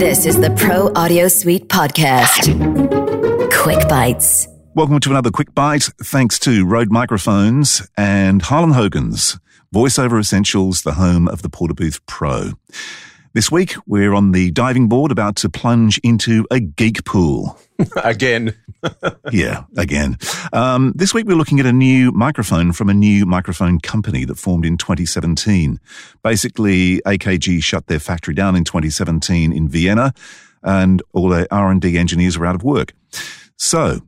This is the Pro Audio Suite podcast. Quick Bites. Welcome to another quick bite. Thanks to Rode Microphones and Harlan Hogan's VoiceOver Essentials, the home of the Portabooth Pro. This week, we're on the diving board about to plunge into a geek pool. Again. Yeah, again. Um, this week, we're looking at a new microphone from a new microphone company that formed in 2017. Basically, AKG shut their factory down in 2017 in Vienna, and all their R&D engineers were out of work. So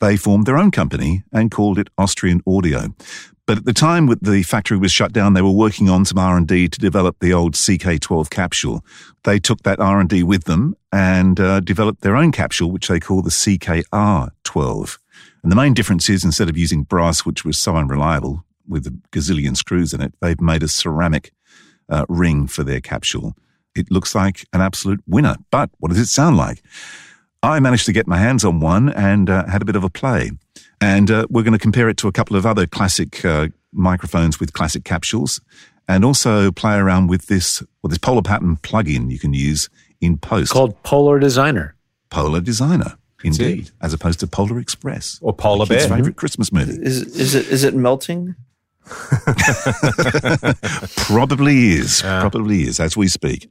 they formed their own company and called it Austrian Audio. But at the time the factory was shut down, they were working on some R&D to develop the old CK12 capsule. They took that R&D with them and uh, developed their own capsule, which they call the CKR12. And the main difference is instead of using brass, which was so unreliable with a gazillion screws in it, they've made a ceramic uh, ring for their capsule. It looks like an absolute winner. But what does it sound like? I managed to get my hands on one and uh, had a bit of a play. And uh, we're going to compare it to a couple of other classic uh, microphones with classic capsules and also play around with this, well, this polar pattern plugin you can use in post. called Polar Designer. Polar Designer, indeed, as opposed to Polar Express. Or Polar my kid's Bear. favorite Christmas movie. Is is it is it melting? Probably is. Probably is as we speak.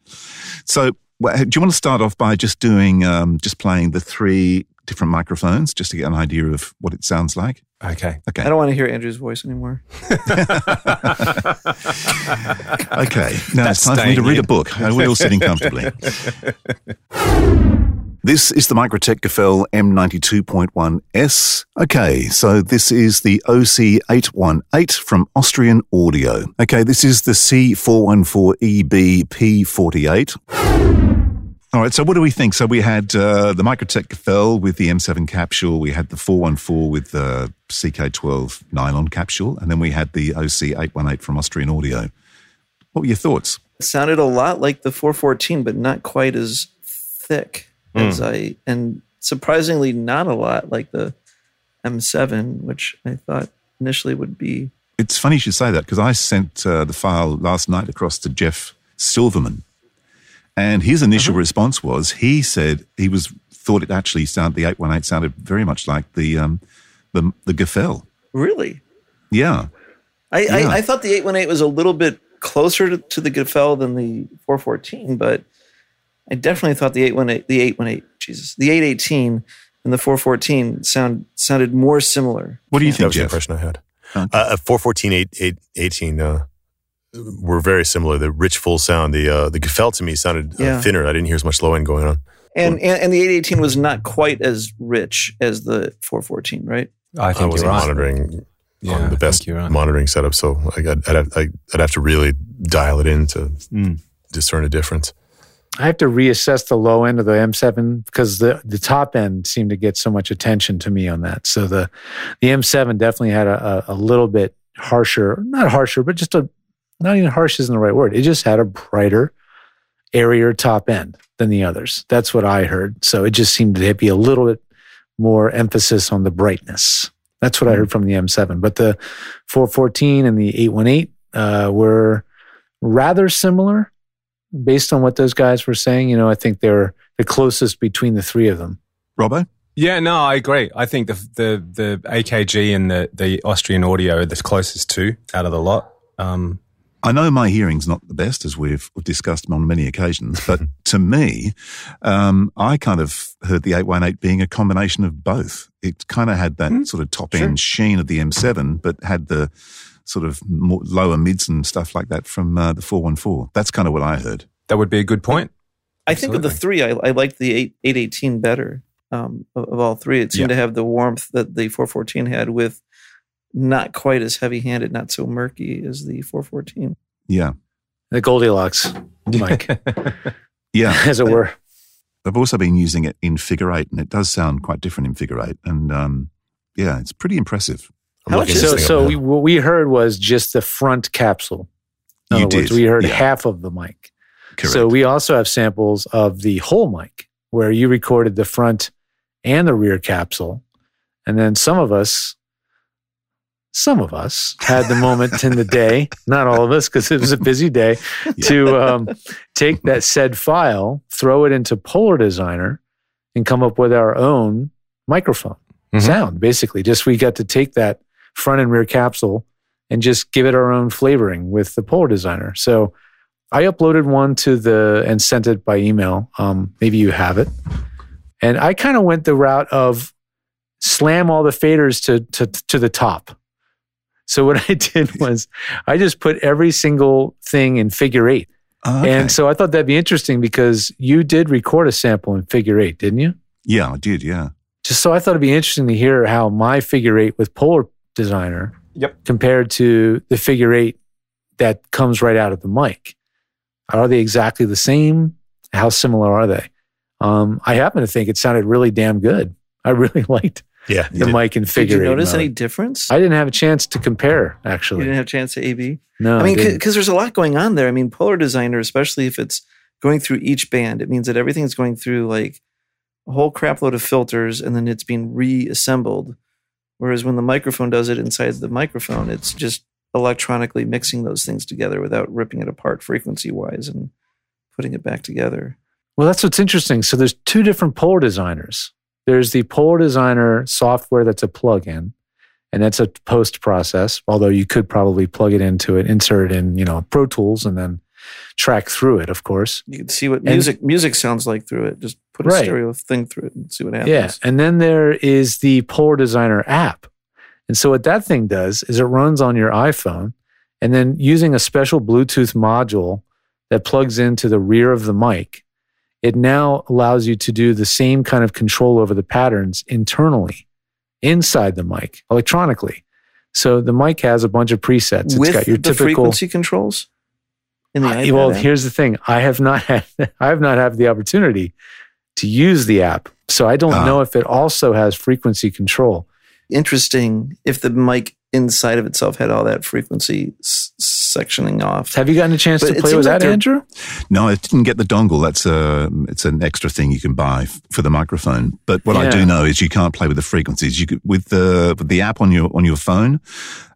So, do you want to start off by just doing, um, just playing the three different microphones, just to get an idea of what it sounds like? Okay. Okay. I don't want to hear Andrew's voice anymore. Okay. Now That's it's time for me to staying read a book. We're all sitting comfortably. This is the Microtech Gefell M92.1S. Okay, so this is the OC818 from Austrian Audio. Okay, this is the C414EB P48. All right, so what do we think? So we had uh, the Microtech Gefell with the M7 capsule, we had the 414 with the CK12 nylon capsule, and then we had the OC818 from Austrian Audio. What were your thoughts? It sounded a lot like the 414, but not quite as thick as I, and surprisingly not a lot like the M7, which I thought initially would be. It's funny you should say that because I sent uh, the file last night across to Jeff Silverman, and his initial response was he said he was thought it actually sounded the eight one eight sounded very much like the um, the the Gefell. Really? Yeah, I, Yeah. I, I thought the 818 was a little bit closer to, to the Gefell than the 414, but I definitely thought the 818, the 818, Jesus, the 818 and the 414 sound sounded more similar. what do you That think, was the Jeff? impression I had. Okay. Uh, uh, 414, 8, 8, 18 uh, were very similar. The rich, full sound. The uh, the Gefell to me sounded uh, Yeah. thinner. I didn't hear as much low end going on. And, and and the 818 was not quite as rich as the 414, right? I I think wasn't right. monitoring Yeah, on the best right. monitoring setup, so I got, I'd, have, I- I'd have to really dial it in to Mm. discern a difference. I have to reassess the low end of the M7 because the, the top end seemed to get so much attention to me on that. So the the M7 definitely had a, a, a little bit harsher, not harsher, but just a not even harsh isn't the right word. It just had a brighter, airier top end than the others. That's what I heard. So it just seemed to be a little bit more emphasis on the brightness. That's what I heard from the M7. But the 414 and the 818 uh, were rather similar based on what those guys were saying. You know, I think they're the closest between the three of them. Robbo? Yeah, no, I agree. I think the the the AKG and the the Austrian audio are the closest two out of the lot. Um, I know my hearing's not the best, as we've, we've discussed on many occasions, but to me, um, I kind of heard the 818 being a combination of both. It kind of had that sort of top end sheen of the M7, but had the sort of more lower mids and stuff like that from uh, the 414. That's kind of what I heard. that would be a good point. I think of the three, I, I liked the 8, 818 better um, of, of all three. It seemed to have the warmth that the 414 had with not quite as heavy handed, not so murky as the 414. Yeah. The Goldilocks mic, Yeah. as it were. I've also been using it in figure eight, and it does sound quite different in figure eight. And um, yeah, it's pretty impressive. I'm How much So, so we, what we heard was just the front capsule. In You other words, did, we heard yeah. half of the mic. Correct. So we also have samples of the whole mic where you recorded the front and the rear capsule. And then some of us some of us had the moment in the day, not all of us, because it was a busy day, to um, take that said file, throw it into Polar Designer, and come up with our own microphone Mhm. sound. Basically, just we got to take that front and rear capsule and just give it our own flavoring with the Polar Designer. So I uploaded one to the and sent it by email. Um, maybe you have it. And I kind of went the route of slam all the faders to, to to the top. So what I did was I just put every single thing in figure eight. Oh, okay. And so I thought that'd be interesting because you did record a sample in figure eight, didn't you? yeah, I did. Yeah. Just so I thought it'd be interesting to hear how my figure eight with Polar Designer Yep. compared to the figure eight that comes right out of the mic. Are they exactly the same? How similar are they? Um, I happen to think it sounded really damn good. I really liked Yeah. the mic in Did figure you notice mode. any difference? I didn't have a chance to compare, Actually, you didn't have a chance to A/B. no, I mean, because there's a lot going on there. I mean, Polar Designer, especially if it's going through each band, it means that everything's going through like a whole crapload of filters and then it's being reassembled. Whereas when the microphone does it inside the microphone, it's just electronically mixing those things together without ripping it apart frequency wise and putting it back together. Well, that's what's interesting. So there's two different Polar Designers. There's the Polar Designer software that's a plugin, and that's a post process. Although you could probably plug it into it, insert it in, you know, Pro Tools, and then track through it. Of course, You can see what And- music music sounds like through it. Just put a Right. stereo thing through it and see what happens. yeah. And then there is the Polar Designer app, and so what that thing does is it runs on your iPhone, and then using a special Bluetooth module that plugs into the rear of the mic, it now allows you to do the same kind of control over the patterns internally inside the mic electronically. So the mic has a bunch of presets. It's With got your the typical. frequency controls in the I- well, app? here's the thing: I have not had I have not had the opportunity to use the app, so I don't Ah. know if it also has frequency control. interesting if the mic inside of itself had all that frequency s- sectioning off. Have you gotten a chance But to play with like that, they're- Andrew? No, I didn't get the dongle. That's a, it's an extra thing you can buy f- for the microphone. But what I do know is you can't play with the frequencies. You could, with the with the app on your on your phone.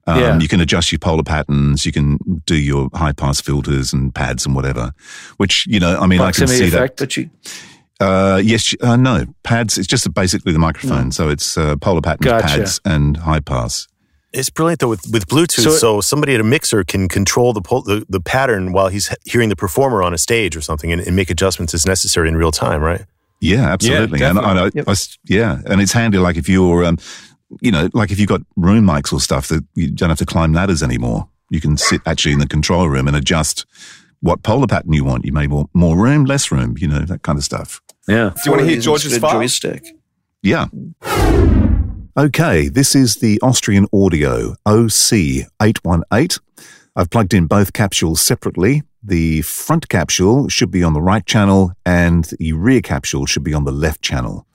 Um, Yeah. You can adjust your polar patterns. You can do your high pass filters and pads and whatever. Which you know, I mean, I can see effect. but you that. Uh, yes, uh, no pads. It's just basically the microphone. So it's uh, polar patterns, Gotcha. pads, and high pass. It's brilliant though with, with Bluetooth. So- So, somebody at a mixer can control the, pol- the the pattern while he's hearing the performer on a stage or something, and, and make adjustments as necessary in real time, right? Yeah, absolutely. and, and I, Yep. I s- yeah, and it's handy. Like if you're, um, you know, like if you've got room mics or stuff that you don't have to climb ladders anymore. You can sit actually in the control room and adjust what polar pattern you want. You may want more room, less room, you know, that kind of stuff. Yeah. Do you want to hear George's good file? joystick? Yeah. Okay, this is the Austrian Audio OC818. I've plugged in both capsules separately. The front capsule should be on the right channel and the rear capsule should be on the left channel.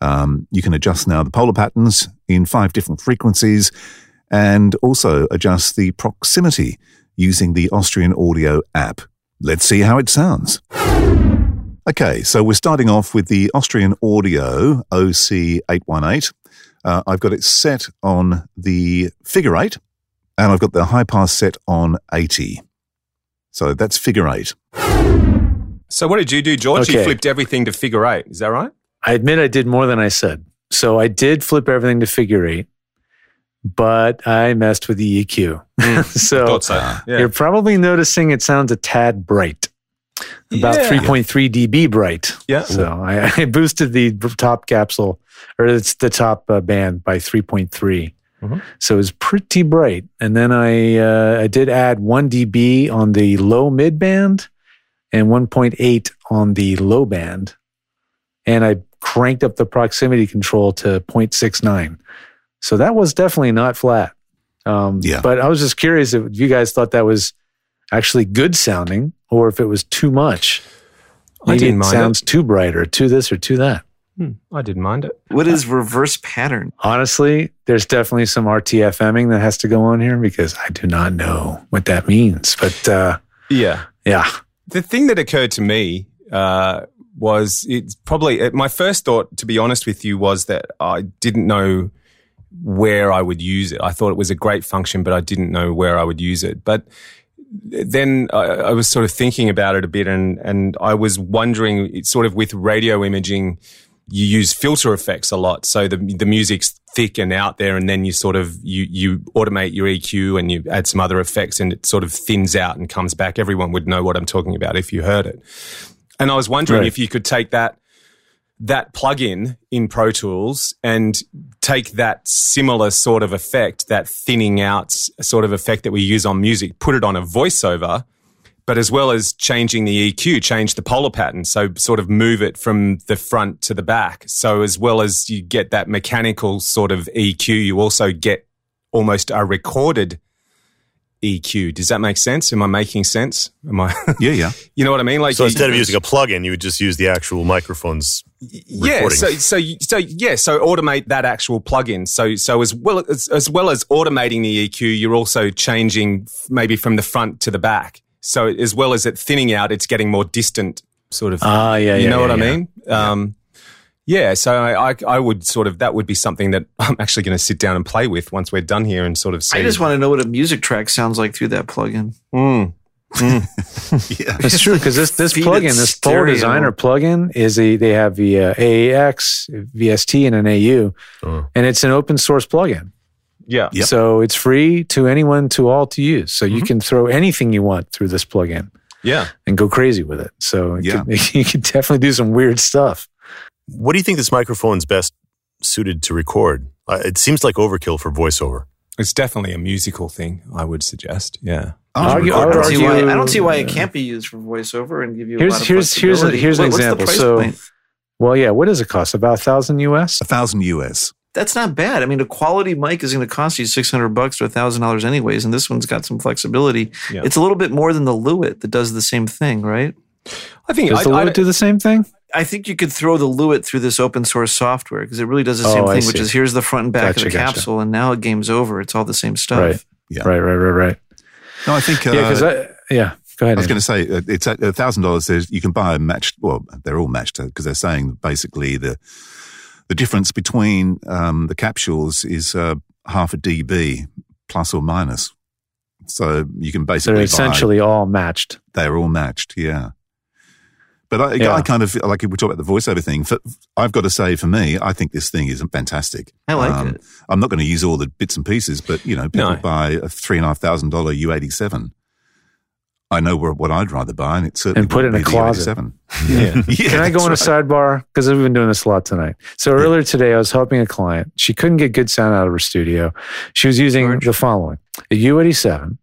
Um, you can adjust now the polar patterns in five different frequencies and also adjust the proximity using the Austrian Audio app. Let's see how it sounds. Okay, so we're starting off with the Austrian Audio OC818. Uh, I've got it set on the figure eight, and I've got the high pass set on 80. So that's figure eight. So what did you do, George? You flipped everything to figure eight. Is that right? I admit I did more than I said. So I did flip everything to figure eight, but I messed with the EQ. so so. Yeah. you're probably noticing it sounds a tad bright, about Yeah. 3.3 dB bright. Yeah. So I, I boosted the top capsule, or it's the top uh, band by 3.3. Mhm. So it was pretty bright. And then I uh, I did add 1 dB on the low mid band and 1.8 on the low band. And I cranked up the proximity control to 0.69. So that was definitely not flat. Um, Yeah. But I was just curious if you guys thought that was actually good sounding or if it was too much. I Maybe didn't it mind sounds too bright or too this or too that. Hmm, I didn't mind it. What is reverse pattern? Honestly, there's definitely some RTFMing that has to go on here because I do not know what that means. But uh, Yeah. yeah, The thing that occurred to me uh, was it's probably uh, my first thought, to be honest with you, was that I didn't know where I would use it. I thought it was a great function, but I didn't know where I would use it. But then I, I was sort of thinking about it a bit and, and I was wondering sort of with radio imaging, you use filter effects a lot. So the, the music's thick and out there and then you sort of, you, you automate your EQ and you add some other effects and it sort of thins out and comes back. Everyone would know what I'm talking about if you heard it. And I was wondering Right. if you could take that, that plugin in Pro Tools and take that similar sort of effect, that thinning out sort of effect that we use on music, put it on a voiceover, but as well as changing the EQ, change the polar pattern. So sort of move it from the front to the back. So as well as you get that mechanical sort of EQ, you also get almost a recorded EQ. Does that make sense? Am I making sense? Am I, Yeah, yeah. you know what I mean? Like So you- instead of using a plugin, you would just use the actual microphones. yeah recording. so so so yeah so automate that actual plugin so so as well as as well as automating the EQ you're also changing maybe from the front to the back so as well as it thinning out it's getting more distant sort of Ah, yeah, you yeah, know yeah, what I yeah. mean um yeah so I, I I would sort of that would be something that I'm actually going to sit down and play with once we're done here and sort of see I just want to know what a music track sounds like through that plugin. Mm. Yeah. It's true because this this Feed plugin, this Full stereo. Designer plugin, is a they have the uh, AAX, VST, and an AU, Oh. and it's an open source plugin. yeah Yep. So it's free to anyone to all to use. So you can throw anything you want through this plugin yeah and go crazy with it. So it Yeah. could, you can definitely do some weird stuff. What do you think this microphone's best suited to record? Uh, it seems like overkill for voiceover. it's definitely a musical thing I would suggest yeah Oh, Argue- record I I don't, see why, I don't see why it can't be used for voiceover and give you Here's- a lot of here's- here's a- flexibility. here's an What- example. So- point? Well, yeah. What does it cost? About a thousand US. a thousand US. That's not bad. I mean, a quality mic is going to cost you six hundred bucks to a thousand dollars anyways, and this one's got some flexibility. Yeah. It's a little bit more than the Lewitt that does the same thing, right? I think Does I, the I- Lewitt do the same thing? I think you could throw the Lewitt through this open source software because it really does the Oh, same I thing, which is here's the front and back Gotcha, of the gotcha. capsule, and now the game's over. It's all the same stuff. Right. Yeah. Right. Right. Right. Right. No, I think. Uh, yeah. Because I. Yeah. Go ahead. I was going to say uh, it's a thousand dollars. You can buy a matched. Well, they're all matched because they're saying basically the the difference between um, the capsules is uh, half a dB plus or minus. So you can basically They're buy- essentially all matched. they're all matched. Yeah. But I, Yeah. I kind of like we talk about the voiceover thing. For, I've got to say, for me, I think this thing is fantastic. I like Um, it. I'm not going to use all the bits and pieces, but you know, people No. buy a three and a half thousand dollar U87. I know what I'd rather buy, and it's certainly And put it in a closet. U87. Yeah. Can I go on a right. sidebar? Because we've been doing this a lot tonight. So earlier today, I was helping a client. She couldn't get good sound out of her studio. She was using the following a U87,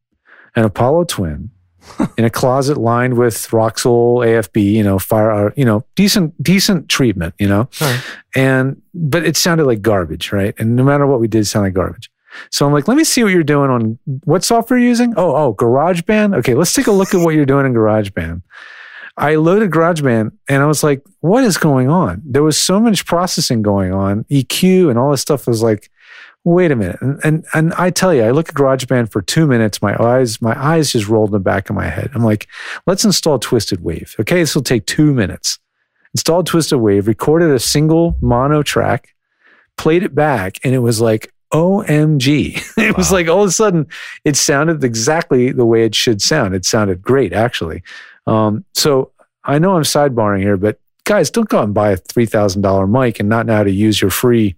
an Apollo Twin, in a closet lined with Roxul AFB, you know, fire, uh, you know, decent, decent treatment, you know, and but it sounded like garbage, right? And no matter what we did, it sounded like garbage. So I'm like, let me see what you're doing on what software you're using. Oh, oh, GarageBand. Okay, let's take a look at what you're doing in GarageBand. I loaded GarageBand and I was like, what is going on? There was so much processing going on, EQ and all this stuff was like, wait a minute. And, and, and I tell you, I look at GarageBand for two minutes. My eyes, my eyes just rolled in the back of my head. I'm like, let's install Twisted Wave. Okay. This will take two minutes. Installed Twisted Wave, recorded a single mono track, played it back, and it was like, OMG. it was like all of a sudden it sounded exactly the way it should sound. It sounded great, actually. Um, so I know I'm sidebarring here, but guys, don't go out and buy a $3,000 mic and not know how to use your free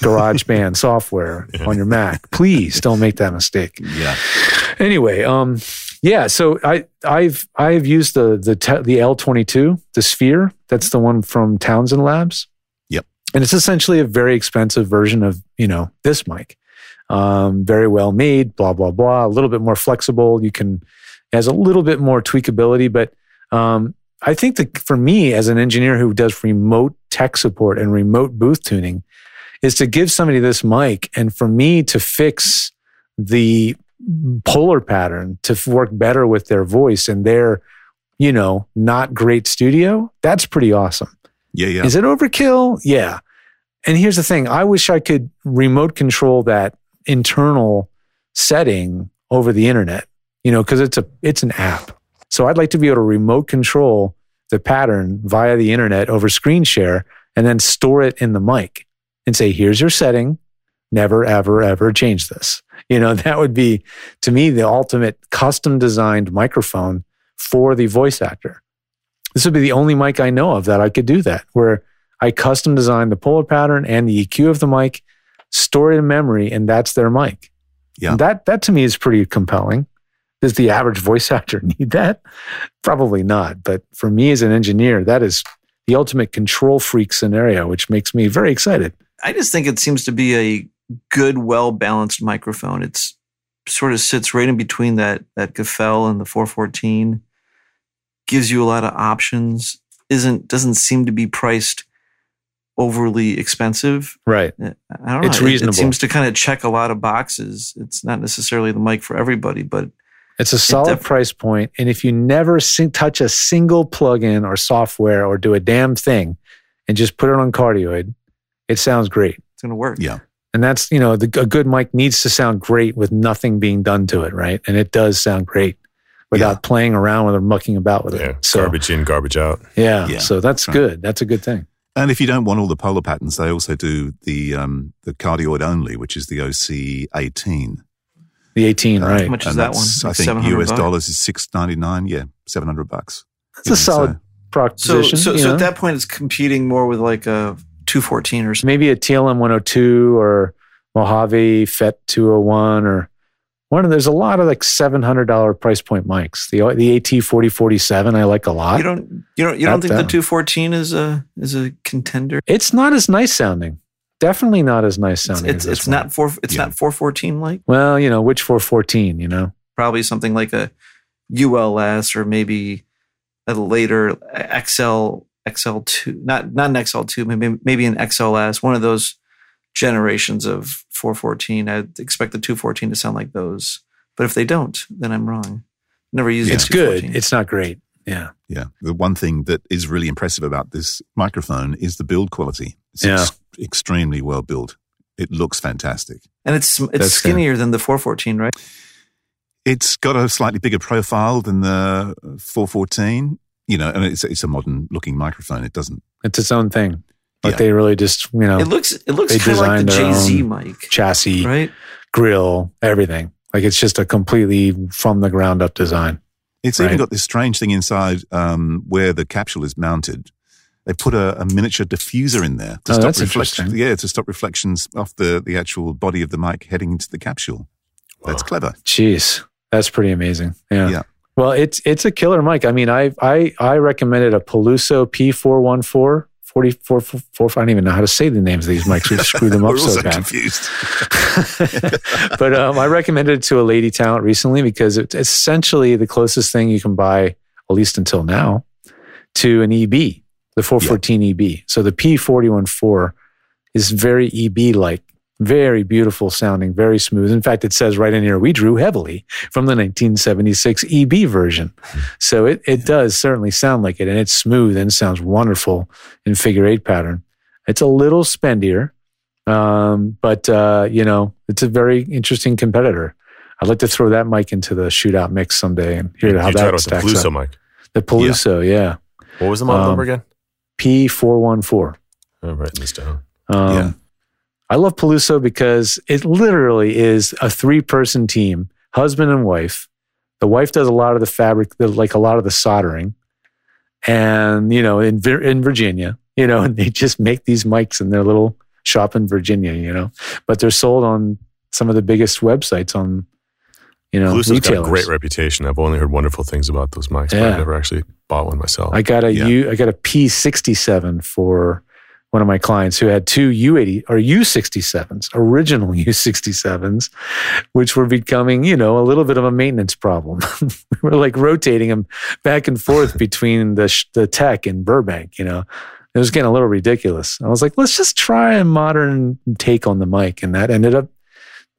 GarageBand software on your Mac. Please don't make that mistake. Yeah. Anyway, um, yeah. So I, I've I've used the the te- the L twenty two, the Sphere. That's the one from Townsend Labs. Yep. And it's essentially a very expensive version of you know this mic. Um, very well made. Blah blah blah. A little bit more flexible. You can has a little bit more tweakability, but um, I think that for me as an engineer who does remote tech support and remote booth tuning, is to give somebody this mic and for me to fix the polar pattern to work better with their voice and their, you know, not great studio. That's pretty awesome. Yeah. Yeah. Is it overkill? Yeah. And here's the thing I wish I could remote control that internal setting over the internet, you know, because it's a it's an app. So I'd like to be able to remote control the pattern via the internet over screen share and then store it in the mic and say, here's your setting. never, ever, ever change this. You know, that would be to me the ultimate custom designed microphone for the voice actor. This would be the only mic I know of that I could do that, where I custom designed the polar pattern and the EQ of the mic, store it in memory, and that's their mic. Yeah. And that that to me is pretty compelling. Does the average voice actor need that? Probably not. But for me as an engineer, that is the ultimate control freak scenario, which makes me very excited. I just think it seems to be a good, well balanced microphone. It's sort of sits right in between that that Gefell and the 414. Gives you a lot of options. Isn't doesn't seem to be priced overly expensive. Right. Eh, I don't know. It's It- It, seems to kind of check a lot of boxes. It's not necessarily the mic for everybody, but It's a solid def- price point, and if you never sing, touch a single plugin or software or do a damn thing, and just put it on cardioid, it sounds great. it's going to work. Yeah. And that's you know the, a good mic needs to sound great with nothing being done to it, right? And it does sound great without playing around with or mucking about with Yeah, it. So garbage in, garbage out. yeah, Yeah, so that's right. good. That's a good thing. And if you don't want all the polar patterns, they also do the um, the cardioid only, which is the OC eighteen. The 18, Uh, right? How much is And that one? that's, I think US bucks? dollars is six ninety nine. Yeah, seven hundred bucks. That's a solid So, So, proposition. so, you so know? at that point, it's competing more with like a 214 or something. maybe a TLM 102 or Mojave FET 201 or one of there's a lot of like $700 price point mics. The the AT 4047 I like a lot. You don't, you don't, you don't think the 214 is a is a contender? It's not as nice sounding. Definitely not as nice It's sounding. it's, it's one. not four. It's Yeah. not 414 like Well, you know, which 414, you know? probably something like a ULS or maybe a later XL XL2. Not not an XL2. Maybe maybe an XLS. One of those generations of 414. I'd expect the 214 to sound like those. But if they don't, then I'm wrong. Never used it. It's good. It's not great. Yeah. Yeah, the one thing that is really impressive about this microphone is the build quality. It's Yeah. ex- extremely well built. It looks fantastic. and it's it's That's good. skinnier than the 414, right? It's got a slightly bigger profile than the 414. You know, and it's it's a modern looking microphone. It doesn't. It's its own thing. But Yeah. they really just, you know, It looks it looks kind of like the designed JZ mic, chassis, right? grill, everything. Like it's just a completely from the ground up design. It's Right. even got this strange thing inside um, where the capsule is mounted. They put a, a miniature diffuser in there to Oh, stop that's reflections. Yeah, to stop reflections off the, the actual body of the mic heading into the capsule. That's clever. Jeez, that's pretty amazing. Yeah. Yeah. Well, it's it's a killer mic. I mean, I I I recommended a Peluso P414 44, 44, I don't even know how to say the names of these mics. We've screwed them up We're so bad. confused. but um, I recommended it to a lady talent recently because it's essentially the closest thing you can buy, at least until now, to an EB, the 414 EB. So the P414 is very EB like, very beautiful sounding, very smooth. In fact, it says right in here, we drew heavily from the 1976 EB version. So it, it does certainly sound like it, and it's smooth and sounds wonderful in figure eight pattern. It's a little spendier, um, but uh, you know, it's a very interesting competitor. I'd like to throw that mic into the shootout mix someday and hear how you that out the stacks Peluso up. mic. The Peluso, yeah, What was the model Um, number again? P four one four. I'm writing this down. Um, Yeah. I love Peluso because it literally is a three person team, husband and wife. The wife does a lot of the fabric, like a lot of the soldering. And, you know, in, in Virginia, you know, and they just make these mics in their little shop in Virginia, you know, but they're sold on some of the biggest websites on, you know, Peluso's got a great reputation. I've only heard wonderful things about those mics, but I've never actually bought one myself. I got a Yeah. U- I got a P67 for one of my clients who had two U80 or U67s, original U67s, which were becoming, you know, a little bit of a maintenance problem. we were like rotating them back and forth between the sh- the tech and Burbank, you know. It was getting a little ridiculous. I was like, let's just try a modern take on the mic and that ended up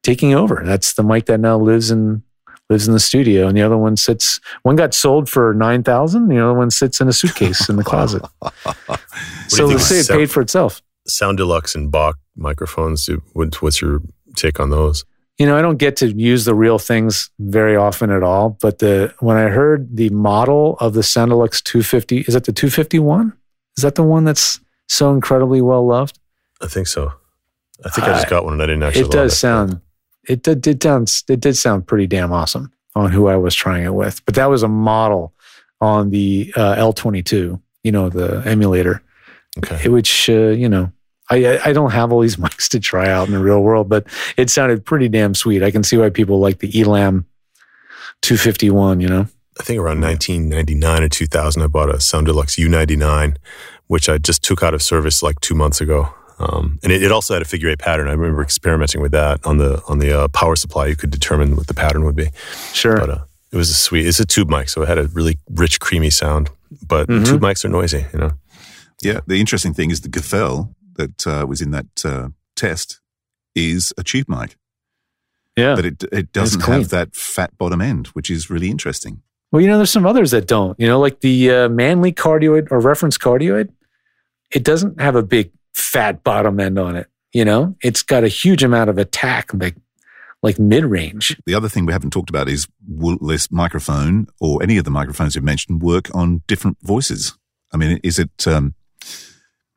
taking over. That's the mic that now lives in lives in the studio and the other one sits one got sold for 9000 the other one sits in a suitcase in the closet so let's say it paid for itself Soundelux and Bock microphones. What's your take on those? you know i don't get to use the real things very often at all but the when i heard the model of the Soundelux 250 is that the 251 is that the one that's so incredibly well loved I think so. I think I just got one and I didn't actually. it does sound it did, did sound it did sound pretty damn awesome on who I was trying it with. But that was a model on the uh, L22, you know, the emulator, Okay. which uh, you know. I, I- don't have all these mics to try out in the real world, but it sounded pretty damn sweet. I can see why people like the ELA M 251, you know? I think around 1999 or 2000, I bought a Soundelux U99, which I just took out of service like two months ago. Um, and it, it also had a figure eight pattern. I remember experimenting with that on the on the uh, power supply. You could determine what the pattern would be. Sure. But uh, it was a sweet. It's a tube mic, so it had a really rich, creamy sound. But Mhm. tube mics are noisy, you know. Yeah, the interesting thing is the Gefell that uh, was in that uh, test is a tube mic, yeah. but it it doesn't have that fat bottom end, which is really interesting. Well, you know, there's some others that don't. You know, like the uh, Manley cardioid or reference cardioid. It doesn't have a big fat bottom end on it. You know, it's got a huge amount of attack, like like mid range. The other thing we haven't talked about is will this microphone or any of the microphones you've mentioned work on different voices? I mean, is it um,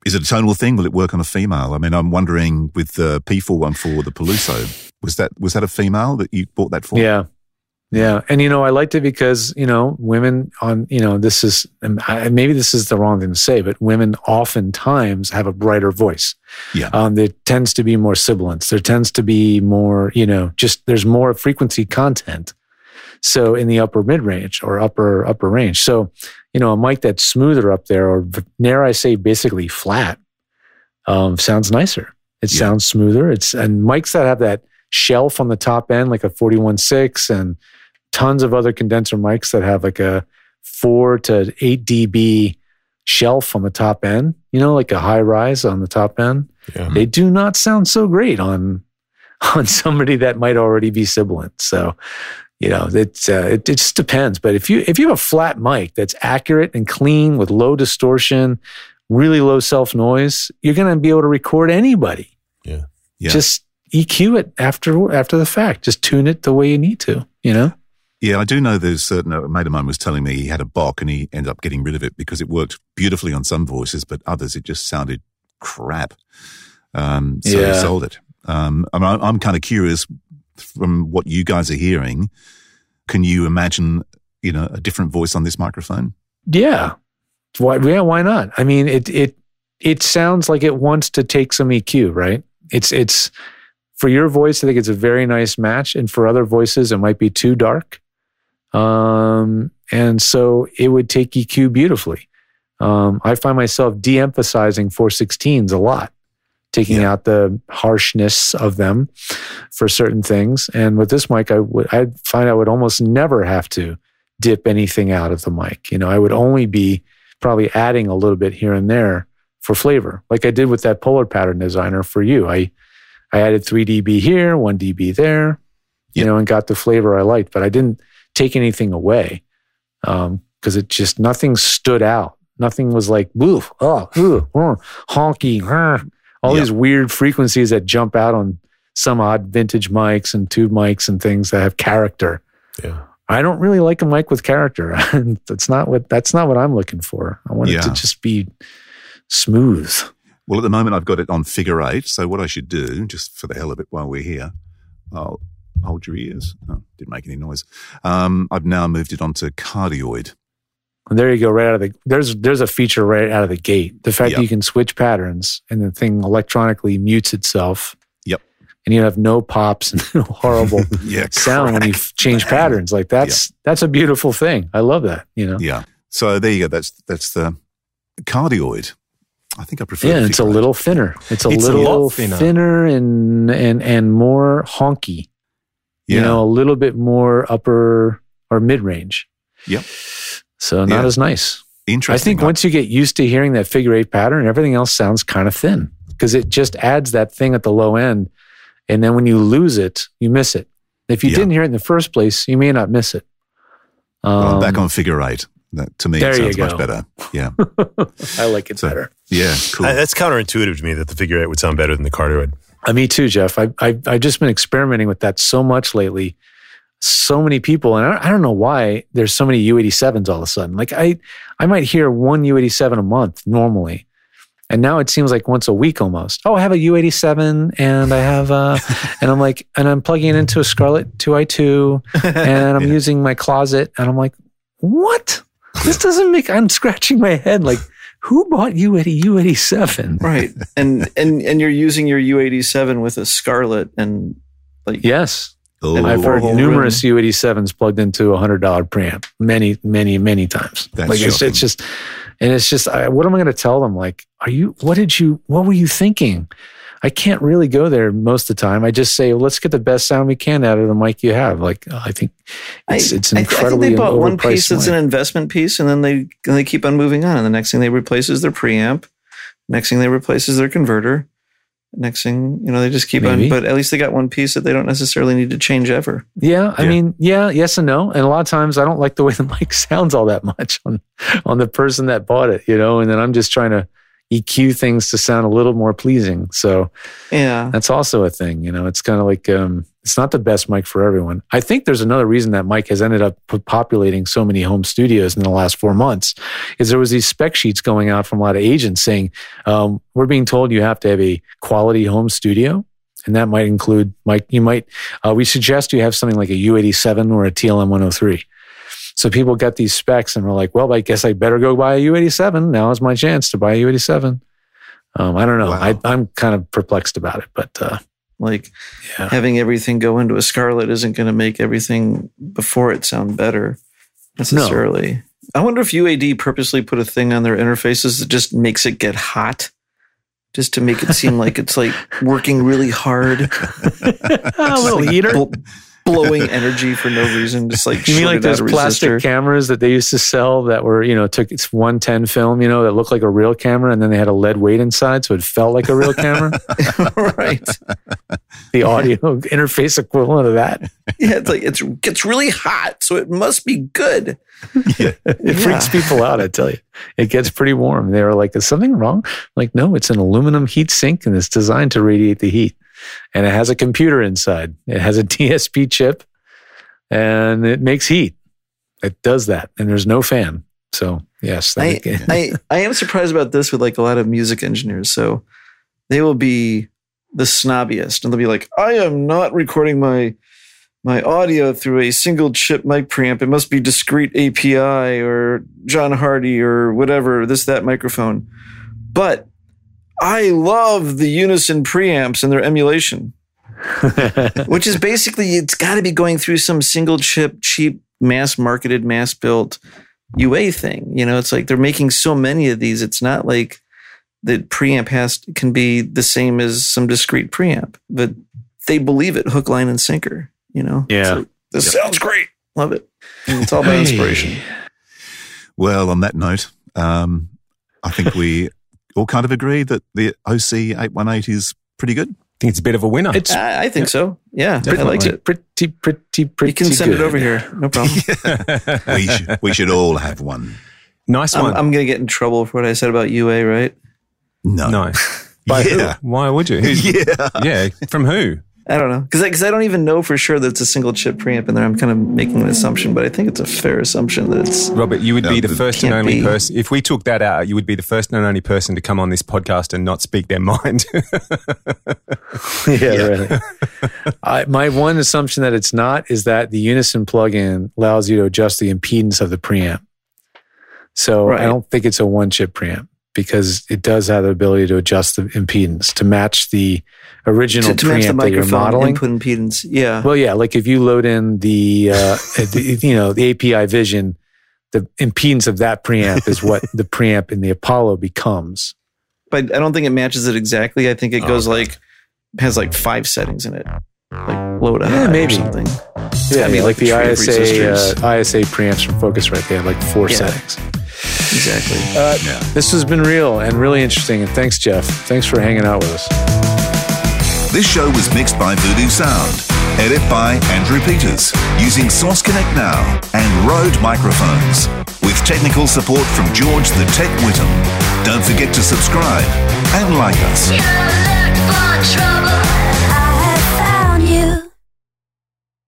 is it a tonal thing? Will it work on a female? I mean, I'm wondering with the P414, the Peluso, was that was that a female that you bought that for? Yeah. Yeah. And, you know, I liked it because, you know, women on, you know, this is, and maybe this is the wrong thing to say, but women oftentimes have a brighter voice. Yeah. Um, there tends to be more sibilance. There tends to be more, you know, just there's more frequency content. So in the upper mid range or upper, upper range. So, you know, a mic that's smoother up there or dare I say basically flat, um, sounds nicer. It Yeah. sounds smoother. It's, and mics that have that shelf on the top end, like a 41.6 and tons of other condenser mics that have like a four to eight dB shelf on the top end, you know, like a high rise on the top end. Yeah. They do not sound so great on on somebody that might already be sibilant. So, you know, it's uh, it, it just depends. But if you if you have a flat mic that's accurate and clean with low distortion, really low self noise, you're going to be able to record anybody. Yeah. Yeah. Just EQ it after after the fact. Just tune it the way you need to. You know. Yeah, I do know there's certain, a mate of mine was telling me he had a Bock and he ended up getting rid of it because it worked beautifully on some voices, but others it just sounded crap. Um, so Yeah. he sold it. Um, I mean, I'm, I'm kind of curious from what you guys are hearing. Can you imagine, you know, a different voice on this microphone? Yeah. Why, yeah, why not? I mean, it it it sounds like it wants to take some EQ, right? It's it's for your voice, I think it's a very nice match, and for other voices, it might be too dark. Um, and so it would take EQ beautifully. Um, I find myself de-emphasizing 416s a lot, taking Yeah. out the harshness of them for certain things. And with this mic, I would I find I would almost never have to dip anything out of the mic. You know, I would only be probably adding a little bit here and there for flavor, like I did with that polar pattern designer for you. I I added three dB here, one dB there, you Yeah. know, and got the flavor I liked, but I didn't take anything away because it just nothing stood out. Nothing was like woo, oh, ooh, uh, honky, all Yeah. these weird frequencies that jump out on some odd vintage mics and tube mics and things that have character. Yeah. I don't really like a mic with character. that's not what that's not what I'm looking for. I want it to just be smooth. Well, at the moment, I've got it on figure eight. So what I should do, just for the hell of it, while we're here, I'll hold your ears. Oh, didn't make any noise. Um, I've now moved it onto cardioid. And there you go, right out of the there's there's a feature right out of the gate. The fact Yep. that you can switch patterns and the thing electronically mutes itself. Yep. And you have no pops and no horrible Yeah, sound when you crack. f- change patterns. Like that's that's a beautiful thing. I love that. You know. Yeah. So there you go. That's that's the cardioid. I think I prefer. Yeah, it's a little thinner. It's a It's little lot thinner. thinner and and and more honky. Yeah. You know, a little bit more upper or mid range. Yep. So not Yeah. as nice. Interesting. I think once you get used to hearing that figure eight pattern, everything else sounds kind of thin because it just adds that thing at the low end. And then when you lose it, you miss it. If you Yeah. didn't hear it in the first place, you may not miss it. Well, back Um, on figure eight. That, to me, there it sounds much better. Yeah. I like it So- better. Yeah. Cool. I- that's counterintuitive to me that the figure eight would sound better than the cardioid. Uh, me too, Jeff. I, I, I've just been experimenting with that so much lately. So many people, and I, I don't know why there's so many U87s all of a sudden. Like I, I might hear one U87 a month normally, And now it seems like once a week almost. Oh, I have a U87 and I have uh and I'm like and I'm plugging it into a Scarlett 2i2 and I'm using my closet and I'm like, "What? This doesn't make I'm scratching my head like who bought you at a U87? Right. And and and you're using your U87 with a Scarlett and like Yes. Oh, And I've heard oh. numerous U87s plugged into a hundred dollar preamp many, many, many times. That's like it's, it's just, and it's just, I, what am I going to tell them? Like, are you? What did you? What were you thinking? I can't really go there most of the time. I just say, well, let's get the best sound we can out of the mic you have. Like, uh, I think it's it's I, incredibly I think they bought one piece that's an investment piece, and then they and they keep on moving on. And the next thing they replace is their preamp. Next thing they replace is their converter. Next thing you know, they just keep Maybe. on. But at least they got one piece that they don't necessarily need to change ever. Yeah, I Yeah. mean, yeah, yes and no. And a lot of times I don't like the way the mic sounds all that much on on the person that bought it, you know, and then I'm just trying to EQ things to sound a little more pleasing. So Yeah, that's also a thing, you know. It's kind of like um it's not the best mic for everyone. I think there's another reason that mic has ended up populating so many home studios in the last four months is there was these spec sheets going out from a lot of agents saying um, we're being told you have to have a quality home studio and that might include like you might uh, we suggest you have something like a u87 or a tlm 103 so people get these specs and we're like well i guess i better go buy a u87 now is my chance to buy a u87 um, i don't know Wow. I, i'm kind of perplexed about it but uh, like Yeah. having everything go into a Scarlett isn't going to make everything before it sound better necessarily. I wonder if UAD purposely put a thing on their interfaces that just makes it get hot. Just to make it seem like it's like working really hard, a little heater blowing energy for no reason. Just like You mean like those plastic resistor. cameras that they used to sell that were, you know, took it's 110 film, you know, that looked like a real camera and then they had a lead weight inside so it felt like a real camera? right? the audio interface equivalent of that. Yeah, it's like it's gets really hot, so it must be good. It freaks people out, I tell you. It gets pretty warm. They were like, is something wrong? I'm like, no, it's an aluminum heat sink and it's designed to radiate the heat. And it has a computer inside. It has a DSP chip and it makes heat. It does that. And there's no fan. So yes, I, I I am surprised about this with like a lot of music engineers. So they will be the snobbiest, and they'll be like, "I am not recording my my audio through a single chip mic preamp. It must be discrete API or John Hardy or whatever this that microphone." But I love the Unison preamps and their emulation, which is basically it's got to be going through some single chip, cheap, mass marketed, mass built UA thing. You know, it's like they're making so many of these. It's not like the preamp has can be the same as some discrete preamp, but they believe it hook, line, and sinker. You know, It's Yeah. like, this sounds great. Love it. And it's all about inspiration. Well, on that note, um, I think we all kind of agree that the OC 818 is pretty good. I think it's a bit of a winner. It's I, I think so. Yeah, I liked it. pretty, pretty, pretty You can send good. it over here. No problem. We, should, we should all have one. nice I'm, one. I'm going to get in trouble for what I said about UA, right? No. no. By Yeah. who? Why would you? Who's- Yeah. yeah. From who? I don't know because because I, don't even know for sure that it's a single chip preamp in there. I'm kind of making an assumption, but I think it's a fair assumption that it's Robert, you would No, be the first and only person. If we took that out, you would be the first and only person to come on this podcast and not speak their mind. yeah, Right. I, my one assumption that it's not is that the Unison plugin allows you to adjust the impedance of the preamp. So Right. I don't think it's a one chip preamp because it does have the ability to adjust the impedance to match the original to, to match the preamp that you're modeling. input impedance. Yeah, Well, yeah, like if you load in the, uh, the you know the API Vision, the impedance of that preamp is what the preamp in the Apollo becomes. but I don't think it matches it exactly. I think it goes like has like five settings in it, like low to Yeah, high maybe. or something. Yeah, be like, like the the ISA uh, ISA preamps from Focusrite. They have like four Yeah. settings. Exactly. Uh, Yeah. This has been real and really interesting. And thanks, Jeff. Thanks for hanging out with us. This show was mixed by Voodoo Sound. Edit by Andrew Peters using Source Connect Now and Rode microphones. With technical support from George the Tech Whittam. Don't forget to subscribe and like us.